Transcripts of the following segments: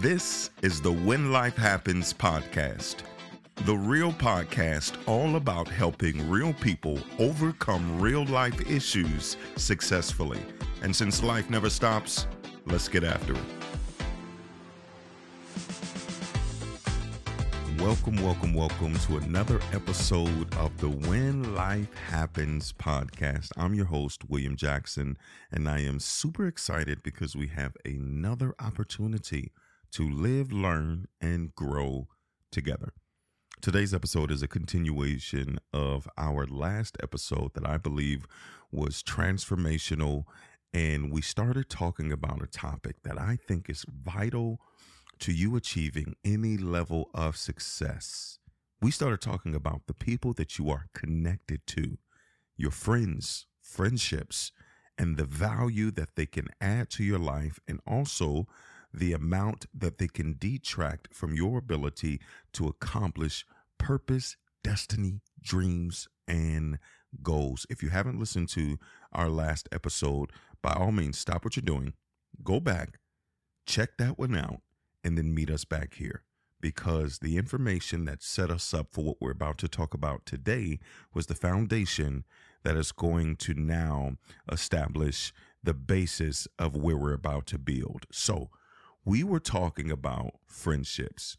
This is the When Life Happens podcast, the real podcast all about helping real people overcome real life issues successfully. And since life never stops, let's get after it. Welcome, welcome, welcome to another episode of the When Life Happens podcast. I'm your host, William Jackson, and I am super excited because we have another opportunity to live, learn, and grow together. Today's episode is a continuation of our last episode that I believe was transformational. And we started talking about a topic that I think is vital to you achieving any level of success. We started talking about the people that you are connected to, your friends, friendships, and the value that they can add to your life, and also the amount that they can detract from your ability to accomplish purpose, destiny, dreams, and goals. If you haven't listened to our last episode, by all means, stop what you're doing, go back, check that one out, and then meet us back here. Because the information that set us up for what we're about to talk about today was the foundation that is going to now establish the basis of where we're about to build. So, we were talking about friendships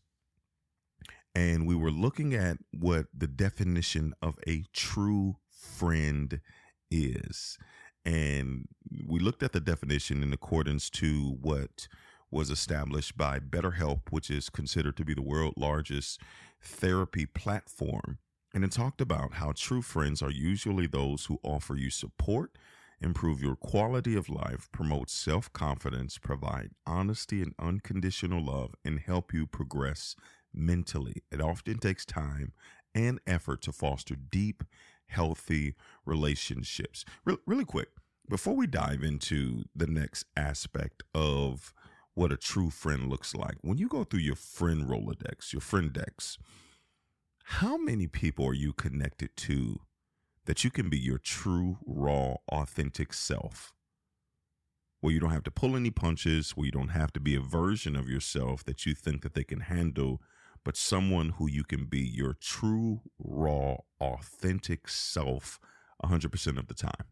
and we were looking at what the definition of a true friend is. And we looked at the definition in accordance to what was established by BetterHelp, which is considered to be the world's largest therapy platform. And it talked about how true friends are usually those who offer you support improve your quality of life, promote self confidence, provide honesty and unconditional love, and help you progress mentally. It often takes time and effort to foster deep, healthy relationships. Re- really quick, before we dive into the next aspect of what a true friend looks like, when you go through your friend Rolodex, your friend decks, how many people are you connected to that you can be your true, raw, authentic self. Where you don't have to pull any punches, where you don't have to be a version of yourself that you think that they can handle, but someone who you can be your true, raw, authentic self 100% of the time.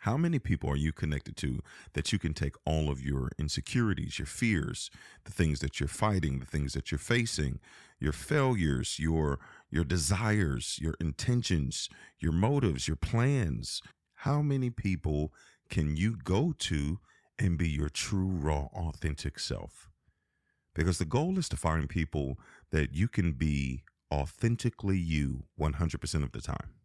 How many people are you connected to that you can take all of your insecurities, your fears, the things that you're fighting, the things that you're facing, your failures, your your desires, your intentions, your motives, your plans? How many people can you go to and be your true raw authentic self? Because the goal is to find people that you can be authentically you 100% of the time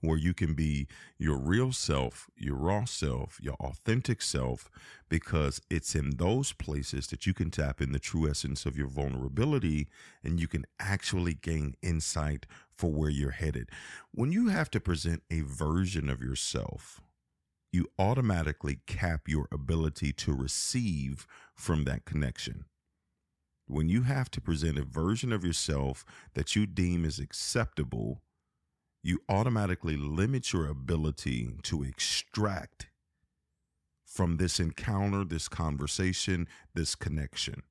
where you can be your real self, your raw self, your authentic self, because it's in those places that you can tap in the true essence of your vulnerability and you can actually gain insight for where you're headed. When you have to present a version of yourself, you automatically cap your ability to receive from that connection. When you have to present a version of yourself that you deem is acceptable, you automatically limit your ability to extract from this encounter, this conversation, this connection.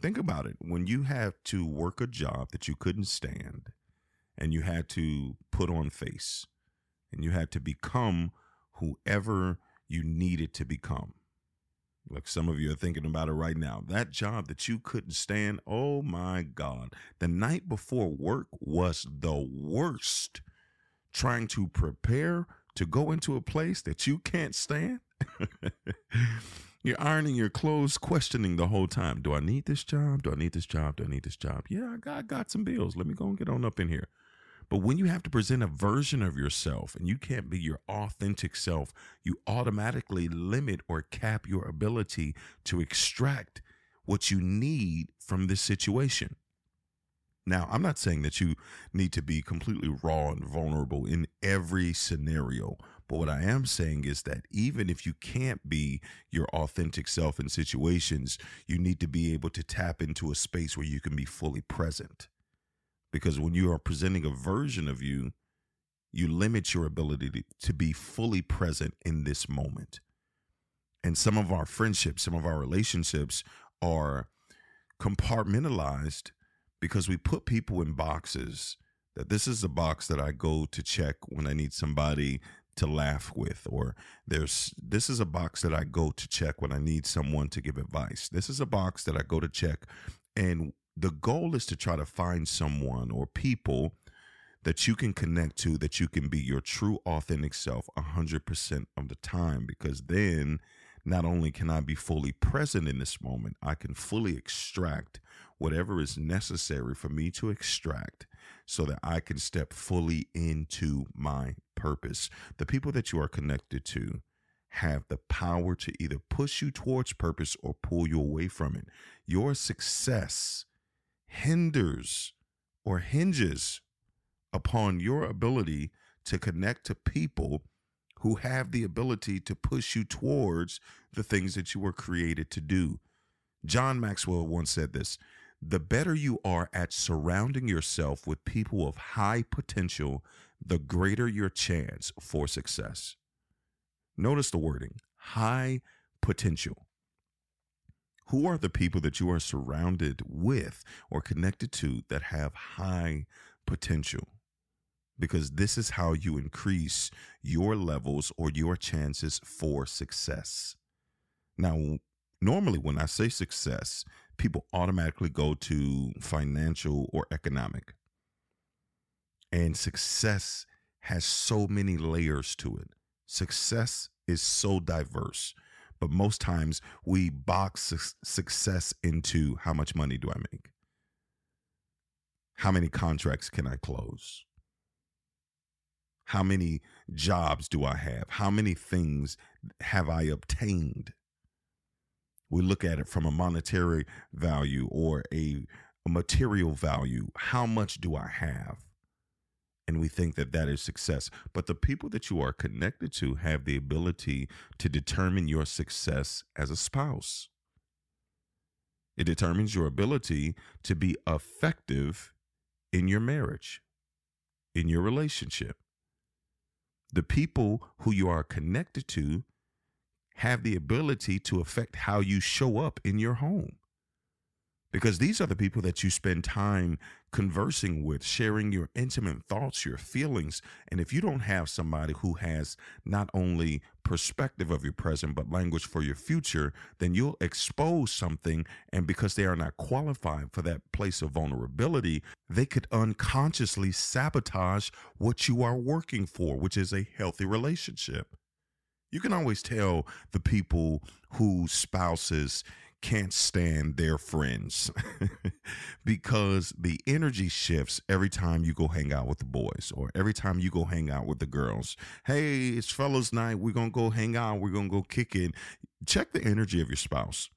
Think about it. When you have to work a job that you couldn't stand and you had to put on face and you had to become whoever you needed to become. Like some of you are thinking about it right now. That job that you couldn't stand, oh my God. The night before work was the worst. Trying to prepare to go into a place that you can't stand. You're ironing your clothes, questioning the whole time. Do I need this job? Do I need this job? Do I need this job? Yeah, I got, I got some bills. Let me go and get on up in here. But when you have to present a version of yourself and you can't be your authentic self, you automatically limit or cap your ability to extract what you need from this situation. Now, I'm not saying that you need to be completely raw and vulnerable in every scenario, but what I am saying is that even if you can't be your authentic self in situations, you need to be able to tap into a space where you can be fully present because when you are presenting a version of you, you limit your ability to, to be fully present in this moment. And some of our friendships, some of our relationships are compartmentalized because we put people in boxes that this is a box that I go to check when I need somebody to laugh with or there's this is a box that I go to check when I need someone to give advice. This is a box that I go to check and the goal is to try to find someone or people that you can connect to that you can be your true authentic self 100% of the time because then not only can I be fully present in this moment, I can fully extract whatever is necessary for me to extract so that I can step fully into my purpose. The people that you are connected to have the power to either push you towards purpose or pull you away from it. Your success hinders or hinges upon your ability to connect to people who have the ability to push you towards the things that you were created to do. John Maxwell once said this the better you are at surrounding yourself with people of high potential, the greater your chance for success. Notice the wording high potential. Who are the people that you are surrounded with or connected to that have high potential? because this is how you increase your levels or your chances for success. Now, normally when I say success, people automatically go to financial or economic. And success has so many layers to it. Success is so diverse, but most times we box su- success into how much money do I make? How many contracts can I close? How many jobs do I have? How many things have I obtained? We look at it from a monetary value or a, a material value. How much do I have? And we think that that is success. But the people that you are connected to have the ability to determine your success as a spouse. It determines your ability to be effective in your marriage, in your relationship. The people who you are connected to have the ability to affect how you show up in your home. Because these are the people that you spend time conversing with, sharing your intimate thoughts, your feelings. And if you don't have somebody who has not only perspective of your present, but language for your future, then you'll expose something. And because they are not qualified for that place of vulnerability, they could unconsciously sabotage what you are working for, which is a healthy relationship. You can always tell the people whose spouses can't stand their friends because the energy shifts every time you go hang out with the boys or every time you go hang out with the girls. Hey, it's fellas night. We're going to go hang out. We're going to go kick it. Check the energy of your spouse.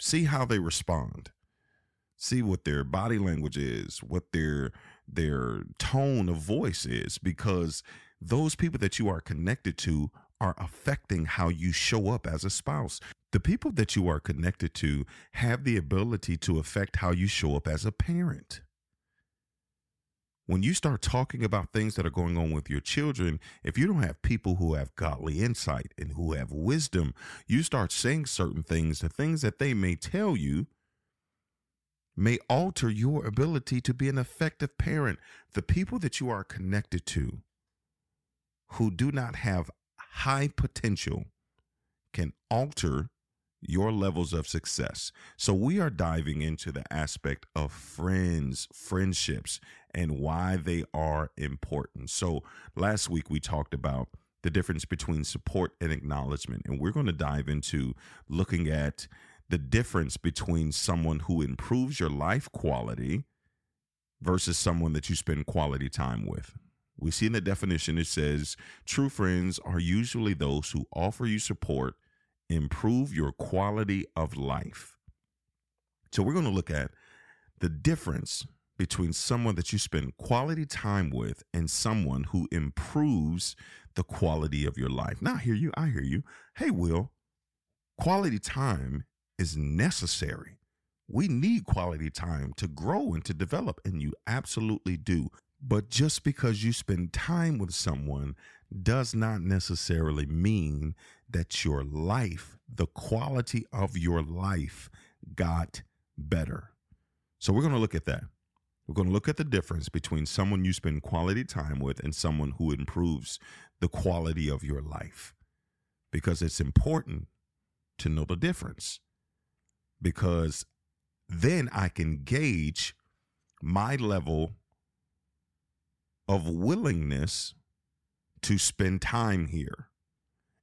See how they respond. See what their body language is, what their their tone of voice is because those people that you are connected to are affecting how you show up as a spouse. The people that you are connected to have the ability to affect how you show up as a parent. When you start talking about things that are going on with your children, if you don't have people who have godly insight and who have wisdom, you start saying certain things, the things that they may tell you may alter your ability to be an effective parent. The people that you are connected to who do not have high potential can alter your levels of success. So we are diving into the aspect of friends, friendships, and why they are important. So last week we talked about the difference between support and acknowledgement, and we're going to dive into looking at the difference between someone who improves your life quality versus someone that you spend quality time with. We see in the definition it says true friends are usually those who offer you support, improve your quality of life. So we're going to look at the difference between someone that you spend quality time with and someone who improves the quality of your life. Now, I hear you. I hear you. Hey, Will, quality time is necessary. We need quality time to grow and to develop, and you absolutely do. But just because you spend time with someone does not necessarily mean that your life, the quality of your life, got better. So we're going to look at that. We're going to look at the difference between someone you spend quality time with and someone who improves the quality of your life. Because it's important to know the difference. Because then I can gauge my level of willingness to spend time here.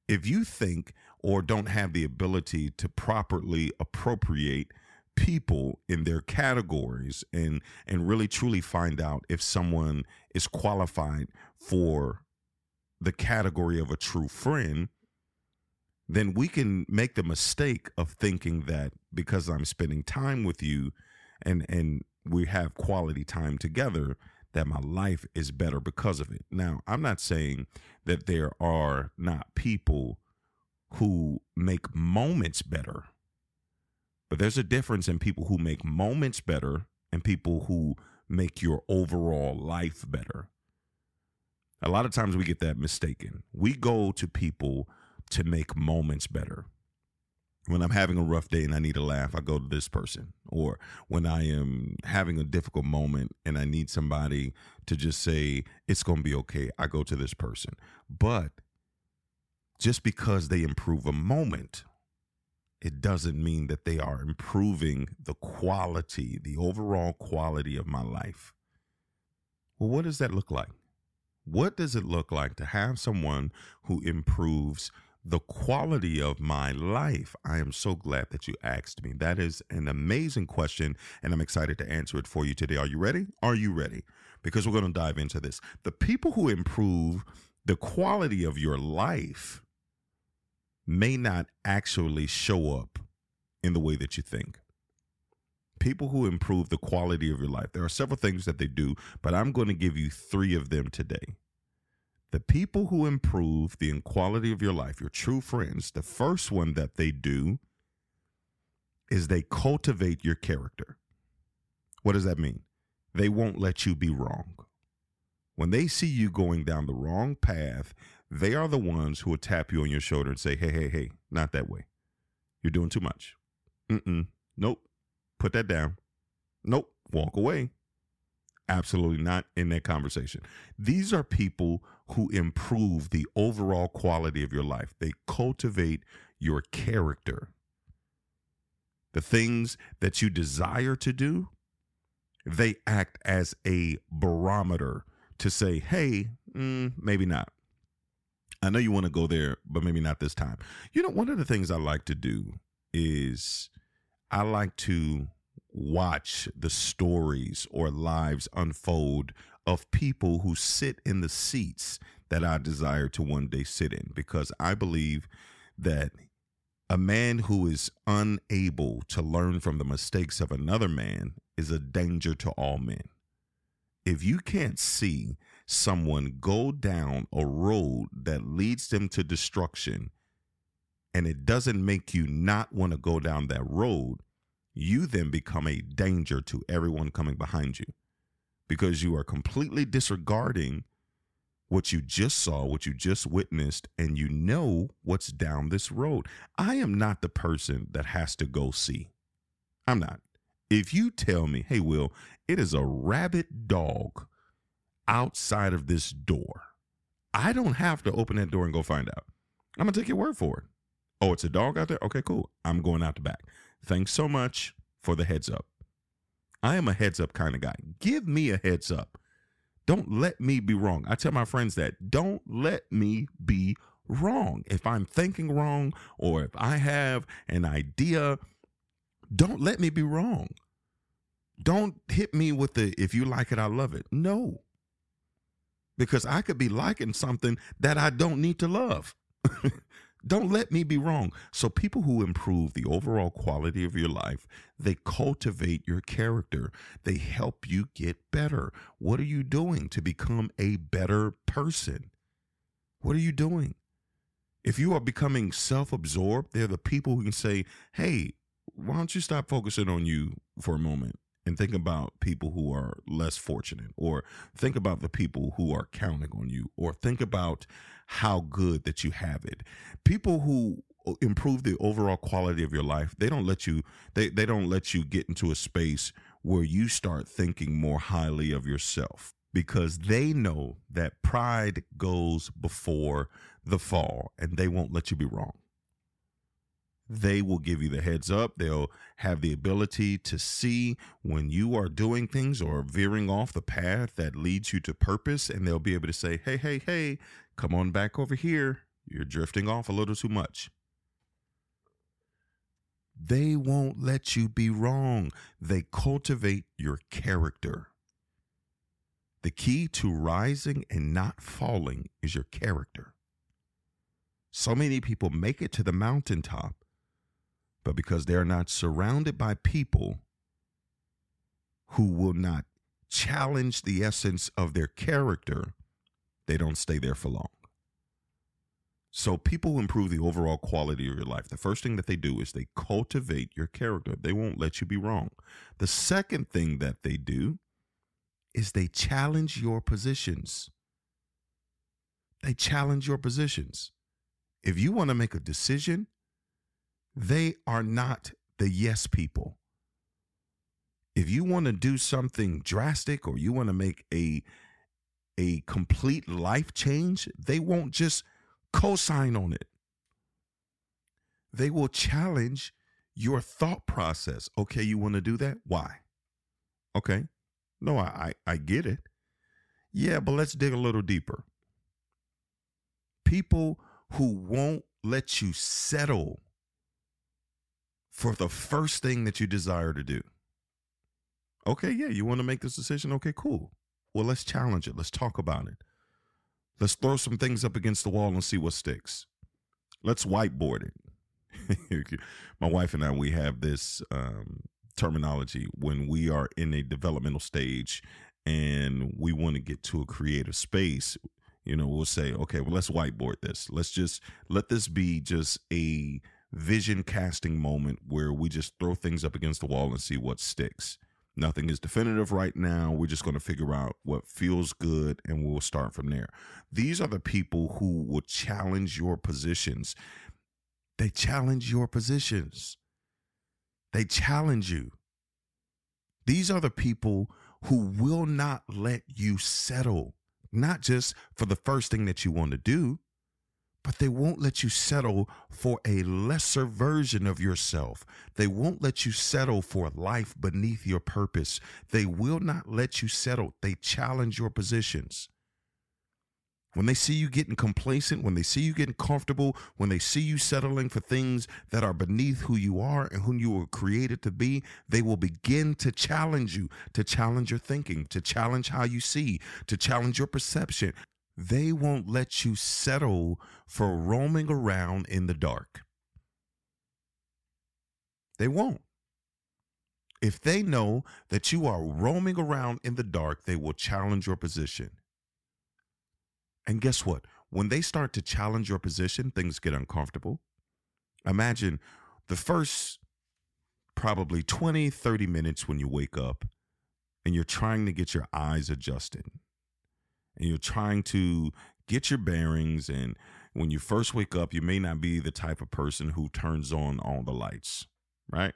If you think or don't have the ability to properly appropriate people in their categories and and really truly find out if someone is qualified for the category of a true friend then we can make the mistake of thinking that because I'm spending time with you and and we have quality time together that my life is better because of it. Now, I'm not saying that there are not people who make moments better. But there's a difference in people who make moments better and people who make your overall life better. A lot of times we get that mistaken. We go to people to make moments better. When I'm having a rough day and I need a laugh, I go to this person. Or when I am having a difficult moment and I need somebody to just say, it's going to be okay, I go to this person. But just because they improve a moment, it doesn't mean that they are improving the quality, the overall quality of my life. Well, what does that look like? What does it look like to have someone who improves the quality of my life? I am so glad that you asked me. That is an amazing question, and I'm excited to answer it for you today. Are you ready? Are you ready? Because we're going to dive into this. The people who improve the quality of your life may not actually show up in the way that you think. People who improve the quality of your life, there are several things that they do, but I'm going to give you three of them today. The people who improve the quality of your life, your true friends, the first one that they do is they cultivate your character. What does that mean? They won't let you be wrong. When they see you going down the wrong path, they are the ones who will tap you on your shoulder and say, hey, hey, hey, not that way. You're doing too much. Mm-mm. Nope. Put that down. Nope. Walk away. Absolutely not in that conversation. These are people who improve the overall quality of your life. They cultivate your character. The things that you desire to do, they act as a barometer to say, hey, mm, maybe not. I know you want to go there, but maybe not this time. You know, one of the things I like to do is I like to watch the stories or lives unfold of people who sit in the seats that I desire to one day sit in because I believe that a man who is unable to learn from the mistakes of another man is a danger to all men. If you can't see someone go down a road that leads them to destruction and it doesn't make you not want to go down that road, you then become a danger to everyone coming behind you because you are completely disregarding what you just saw, what you just witnessed, and you know what's down this road. I am not the person that has to go see. I'm not. If you tell me, hey, Will, it is a rabid dog outside of this door. I don't have to open that door and go find out. I'm going to take your word for it. Oh, it's a dog out there? Okay, cool. I'm going out the back. Thanks so much for the heads up. I am a heads up kind of guy. Give me a heads up. Don't let me be wrong. I tell my friends that don't let me be wrong. If I'm thinking wrong or if I have an idea, don't let me be wrong. Don't hit me with the if you like it, I love it. No because I could be liking something that I don't need to love. don't let me be wrong. So, people who improve the overall quality of your life, they cultivate your character, they help you get better. What are you doing to become a better person? What are you doing? If you are becoming self absorbed, they're the people who can say, hey, why don't you stop focusing on you for a moment and think about people who are less fortunate, or think about the people who are counting on you, or think about how good that you have it. People who uh, improve the overall quality of your life, they don't let you they, they don't let you get into a space where you start thinking more highly of yourself because they know that pride goes before the fall and they won't let you be wrong they will give you the heads up. They'll have the ability to see when you are doing things or veering off the path that leads you to purpose. And they'll be able to say, hey, hey, hey, come on back over here. You're drifting off a little too much. They won't let you be wrong. They cultivate your character. The key to rising and not falling is your character. So many people make it to the mountaintop but because they're not surrounded by people who will not challenge the essence of their character, they don't stay there for long. So people improve the overall quality of your life. The first thing that they do is they cultivate your character. They won't let you be wrong. The second thing that they do is they challenge your positions. They challenge your positions. If you want to make a decision they are not the yes people. If you want to do something drastic or you want to make a a complete life change, they won't just co-sign on it. They will challenge your thought process. Okay, you want to do that? Why? Okay. No, I, I, I get it. Yeah, but let's dig a little deeper. People who won't let you settle for the first thing that you desire to do. Okay, yeah, you want to make this decision? Okay, cool. Well, let's challenge it. Let's talk about it. Let's throw some things up against the wall and see what sticks. Let's whiteboard it. My wife and I, we have this um, terminology when we are in a developmental stage and we want to get to a creative space. You know, we'll say, okay, well, let's whiteboard this. Let's just let this be just a vision casting moment where we just throw things up against the wall and see what sticks. Nothing is definitive right now. We're just going to figure out what feels good and we'll start from there. These are the people who will challenge your positions. They challenge your positions. They challenge you. These are the people who will not let you settle, not just for the first thing that you want to do, but they won't let you settle for a lesser version of yourself. They won't let you settle for life beneath your purpose. They will not let you settle. They challenge your positions. When they see you getting complacent, when they see you getting comfortable, when they see you settling for things that are beneath who you are and whom you were created to be, they will begin to challenge you, to challenge your thinking, to challenge how you see, to challenge your perception, they won't let you settle for roaming around in the dark. They won't. If they know that you are roaming around in the dark, they will challenge your position. And guess what? When they start to challenge your position, things get uncomfortable. Imagine the first probably 20, 30 minutes when you wake up and you're trying to get your eyes adjusted and you're trying to get your bearings and when you first wake up you may not be the type of person who turns on all the lights right?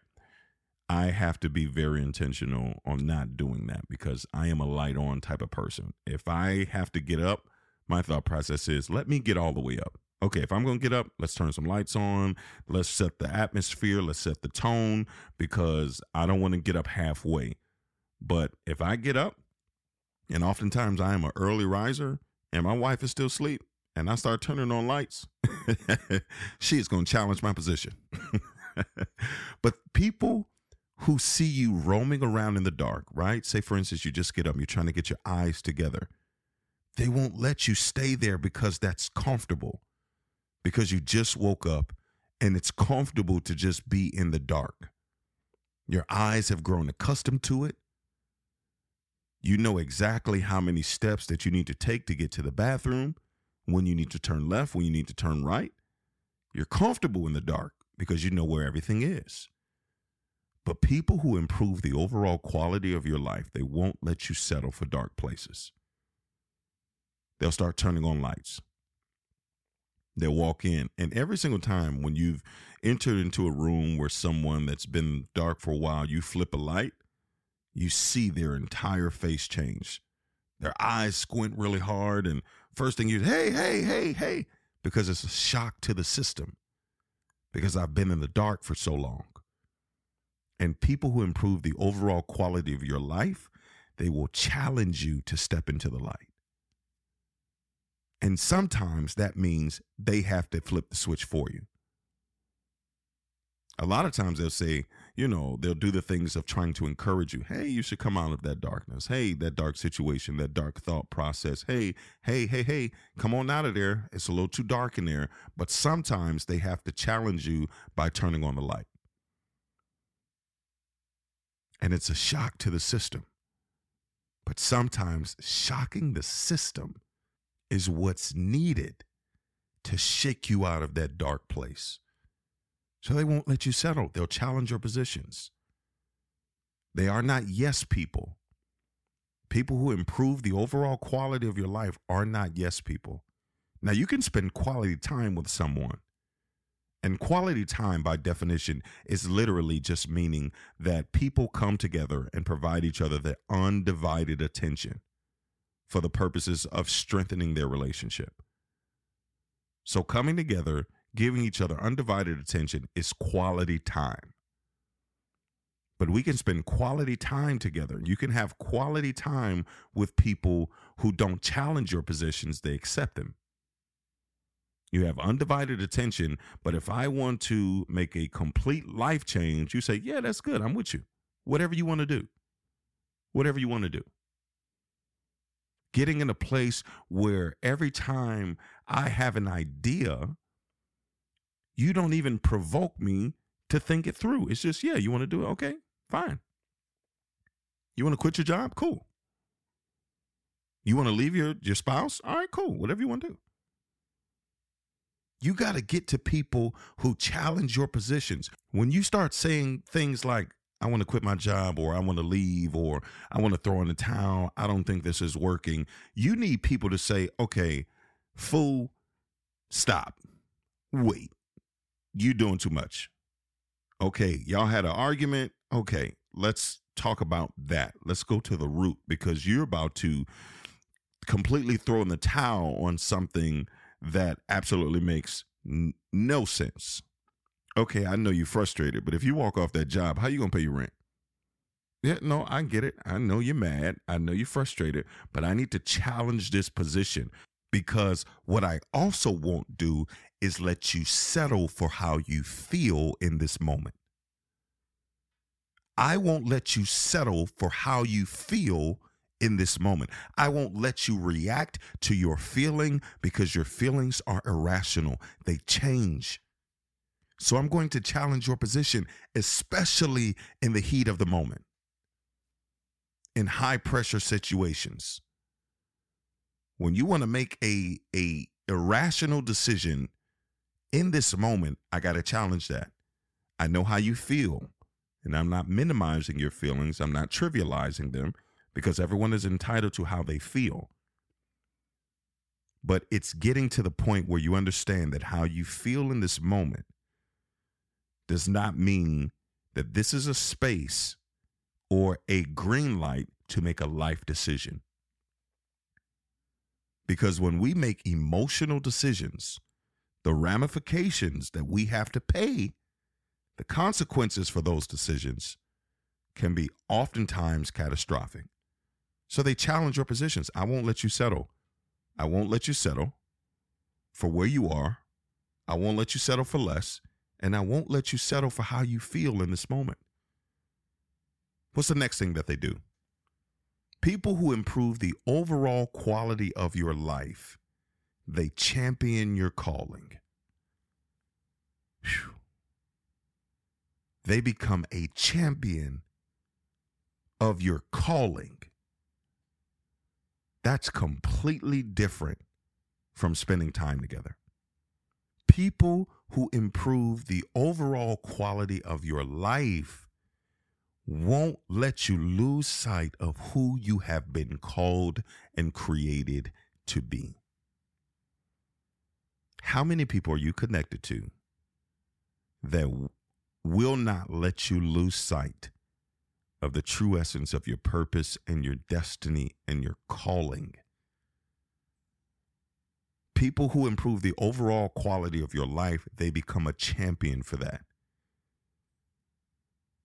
I have to be very intentional on not doing that because i am a light on type of person. If i have to get up my thought process is let me get all the way up. Okay if i'm going to get up let's turn some lights on let's set the atmosphere let's set the tone because i don't want to get up halfway. But if i get up and oftentimes I am an early riser and my wife is still asleep and I start turning on lights, she's going to challenge my position. but people who see you roaming around in the dark, right? Say, for instance, you just get up, you're trying to get your eyes together. They won't let you stay there because that's comfortable, because you just woke up and it's comfortable to just be in the dark. Your eyes have grown accustomed to it. You know exactly how many steps that you need to take to get to the bathroom, when you need to turn left, when you need to turn right. You're comfortable in the dark because you know where everything is. But people who improve the overall quality of your life, they won't let you settle for dark places. They'll start turning on lights. They'll walk in. And every single time when you've entered into a room where someone that's been dark for a while, you flip a light, you see their entire face change. Their eyes squint really hard. And first thing you, hey, hey, hey, hey, because it's a shock to the system. Because I've been in the dark for so long. And people who improve the overall quality of your life, they will challenge you to step into the light. And sometimes that means they have to flip the switch for you. A lot of times they'll say, you know, they'll do the things of trying to encourage you. Hey, you should come out of that darkness. Hey, that dark situation, that dark thought process. Hey, hey, hey, hey, come on out of there. It's a little too dark in there. But sometimes they have to challenge you by turning on the light. And it's a shock to the system. But sometimes shocking the system is what's needed to shake you out of that dark place. So they won't let you settle. They'll challenge your positions. They are not yes people. People who improve the overall quality of your life are not yes people. Now, you can spend quality time with someone. And quality time, by definition, is literally just meaning that people come together and provide each other their undivided attention for the purposes of strengthening their relationship. So, coming together, giving each other undivided attention is quality time. But we can spend quality time together. You can have quality time with people who don't challenge your positions, they accept them. You have undivided attention, but if I want to make a complete life change, you say, Yeah, that's good. I'm with you. Whatever you want to do. Whatever you want to do getting in a place where every time I have an idea, you don't even provoke me to think it through. It's just, yeah, you want to do it? Okay, fine. You want to quit your job? Cool. You want to leave your, your spouse? All right, cool. Whatever you want to do. You got to get to people who challenge your positions. When you start saying things like, I want to quit my job or I want to leave or I want to throw in the towel. I don't think this is working. You need people to say, okay, fool, stop. Wait, you doing too much. Okay, y'all had an argument. Okay, let's talk about that. Let's go to the root because you're about to completely throw in the towel on something that absolutely makes n- no sense okay, I know you're frustrated, but if you walk off that job, how are you gonna pay your rent? Yeah, no, I get it. I know you're mad. I know you're frustrated, but I need to challenge this position because what I also won't do is let you settle for how you feel in this moment. I won't let you settle for how you feel in this moment. I won't let you react to your feeling because your feelings are irrational. They change. So I'm going to challenge your position, especially in the heat of the moment, in high pressure situations. When you want to make a, a irrational decision in this moment, I got to challenge that. I know how you feel, and I'm not minimizing your feelings. I'm not trivializing them because everyone is entitled to how they feel. But it's getting to the point where you understand that how you feel in this moment does not mean that this is a space or a green light to make a life decision. Because when we make emotional decisions, the ramifications that we have to pay, the consequences for those decisions can be oftentimes catastrophic. So they challenge your positions. I won't let you settle. I won't let you settle for where you are. I won't let you settle for less and I won't let you settle for how you feel in this moment. What's the next thing that they do? People who improve the overall quality of your life, they champion your calling. Whew. They become a champion of your calling. That's completely different from spending time together. People who improve the overall quality of your life, won't let you lose sight of who you have been called and created to be. How many people are you connected to that will not let you lose sight of the true essence of your purpose and your destiny and your calling? People who improve the overall quality of your life, they become a champion for that.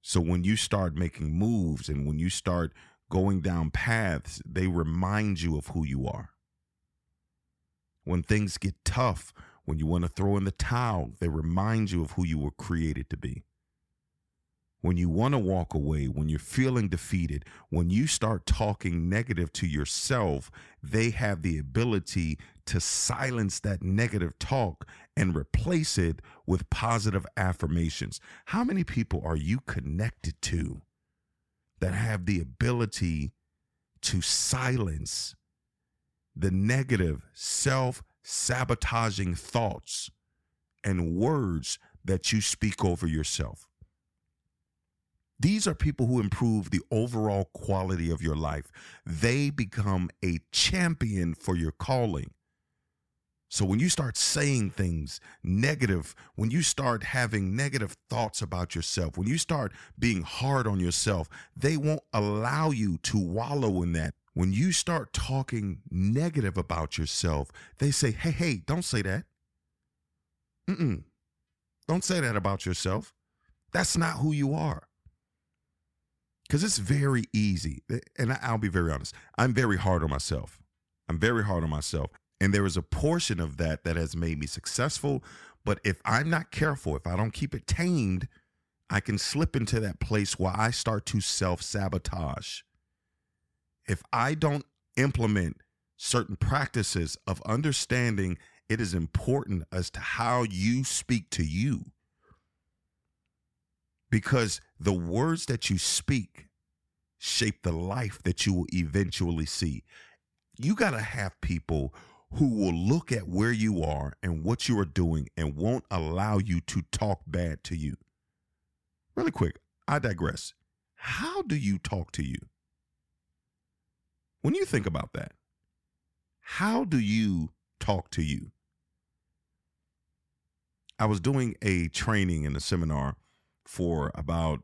So when you start making moves and when you start going down paths, they remind you of who you are. When things get tough, when you want to throw in the towel, they remind you of who you were created to be. When you want to walk away, when you're feeling defeated, when you start talking negative to yourself, they have the ability to silence that negative talk and replace it with positive affirmations. How many people are you connected to that have the ability to silence the negative, self sabotaging thoughts and words that you speak over yourself? These are people who improve the overall quality of your life. They become a champion for your calling. So when you start saying things negative, when you start having negative thoughts about yourself, when you start being hard on yourself, they won't allow you to wallow in that. When you start talking negative about yourself, they say, hey, hey, don't say that. Mm-mm. Don't say that about yourself. That's not who you are. Because it's very easy. Eh, and I'll be very honest. I'm very hard on myself. I'm very hard on myself. And there is a portion of that that has made me successful. But if I'm not careful, if I don't keep it tamed, I can slip into that place where I start to self sabotage. If I don't implement certain practices of understanding it is important as to how you speak to you, because the words that you speak shape the life that you will eventually see. You got to have people who will look at where you are and what you are doing and won't allow you to talk bad to you. Really quick, I digress. How do you talk to you? When you think about that, how do you talk to you? I was doing a training in a seminar for about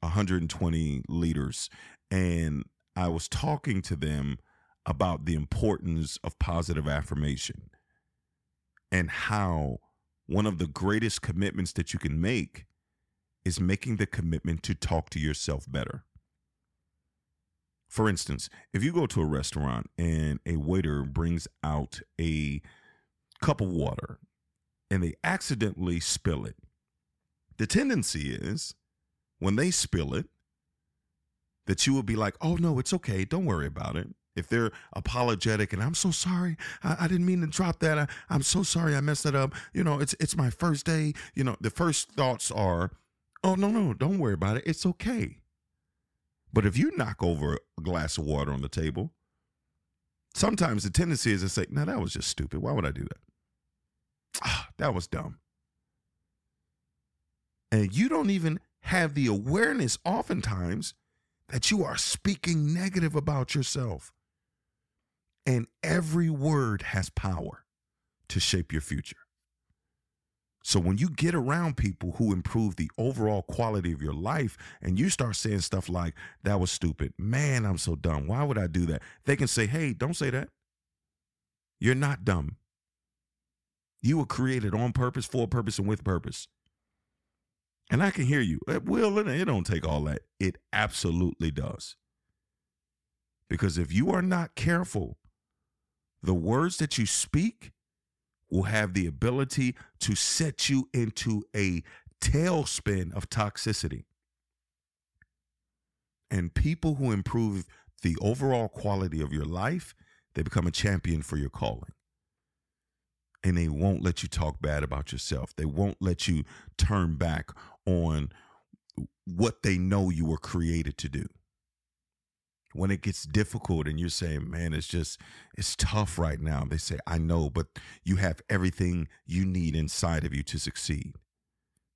120 leaders, and I was talking to them about the importance of positive affirmation and how one of the greatest commitments that you can make is making the commitment to talk to yourself better. For instance, if you go to a restaurant and a waiter brings out a cup of water and they accidentally spill it, the tendency is when they spill it, that you will be like, oh, no, it's okay. Don't worry about it if they're apologetic and I'm so sorry, I, I didn't mean to drop that. I, I'm so sorry, I messed that up. You know, it's it's my first day. You know, the first thoughts are, oh no no, don't worry about it. It's okay. But if you knock over a glass of water on the table, sometimes the tendency is to say, "No, that was just stupid. Why would I do that? Ah, that was dumb." And you don't even have the awareness, oftentimes, that you are speaking negative about yourself. And every word has power to shape your future. So when you get around people who improve the overall quality of your life and you start saying stuff like, that was stupid, man, I'm so dumb. Why would I do that? They can say, hey, don't say that. You're not dumb. You were created on purpose, for purpose, and with purpose. And I can hear you. Eh, it will, it don't take all that. It absolutely does. Because if you are not careful the words that you speak will have the ability to set you into a tailspin of toxicity. And people who improve the overall quality of your life, they become a champion for your calling. And they won't let you talk bad about yourself. They won't let you turn back on what they know you were created to do when it gets difficult and you're saying, man, it's just, it's tough right now. They say, I know, but you have everything you need inside of you to succeed.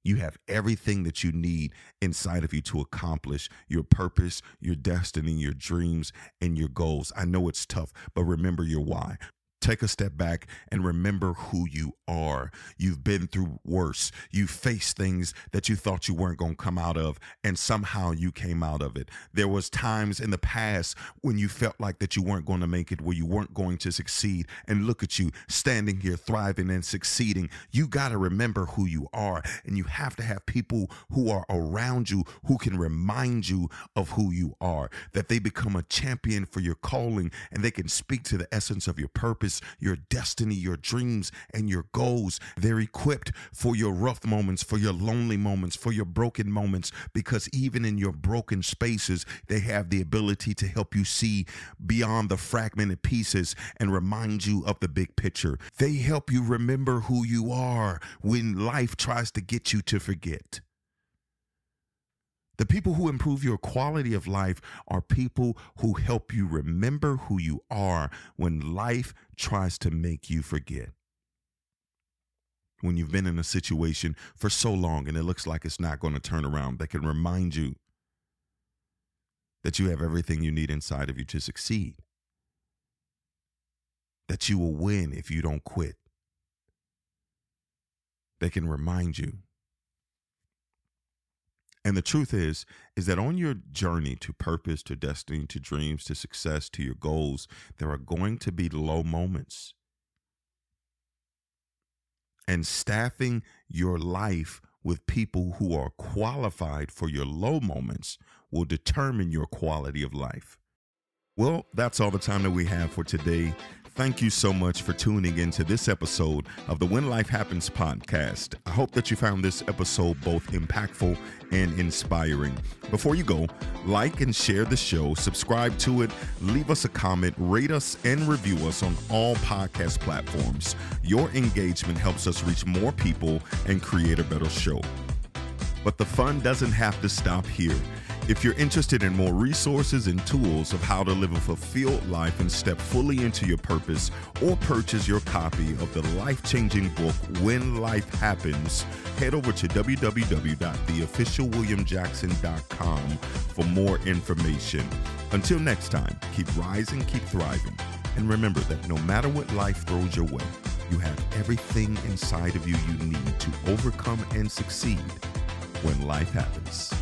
You have everything that you need inside of you to accomplish your purpose, your destiny, your dreams, and your goals. I know it's tough, but remember your why. Take a step back and remember who you are. You've been through worse. You faced things that you thought you weren't going to come out of and somehow you came out of it. There was times in the past when you felt like that you weren't going to make it, where you weren't going to succeed and look at you standing here thriving and succeeding. You got to remember who you are and you have to have people who are around you who can remind you of who you are, that they become a champion for your calling and they can speak to the essence of your purpose purpose, your destiny, your dreams, and your goals. They're equipped for your rough moments, for your lonely moments, for your broken moments, because even in your broken spaces, they have the ability to help you see beyond the fragmented pieces and remind you of the big picture. They help you remember who you are when life tries to get you to forget. The people who improve your quality of life are people who help you remember who you are when life tries to make you forget. When you've been in a situation for so long and it looks like it's not going to turn around, they can remind you that you have everything you need inside of you to succeed, that you will win if you don't quit. They can remind you and the truth is, is that on your journey to purpose, to destiny, to dreams, to success, to your goals, there are going to be low moments. And staffing your life with people who are qualified for your low moments will determine your quality of life. Well, that's all the time that we have for today. Thank you so much for tuning in to this episode of the When Life Happens podcast. I hope that you found this episode both impactful and inspiring. Before you go, like and share the show, subscribe to it, leave us a comment, rate us, and review us on all podcast platforms. Your engagement helps us reach more people and create a better show. But the fun doesn't have to stop here. If you're interested in more resources and tools of how to live a fulfilled life and step fully into your purpose, or purchase your copy of the life changing book, When Life Happens, head over to www.theofficialwilliamjackson.com for more information. Until next time, keep rising, keep thriving, and remember that no matter what life throws your way, you have everything inside of you you need to overcome and succeed when life happens.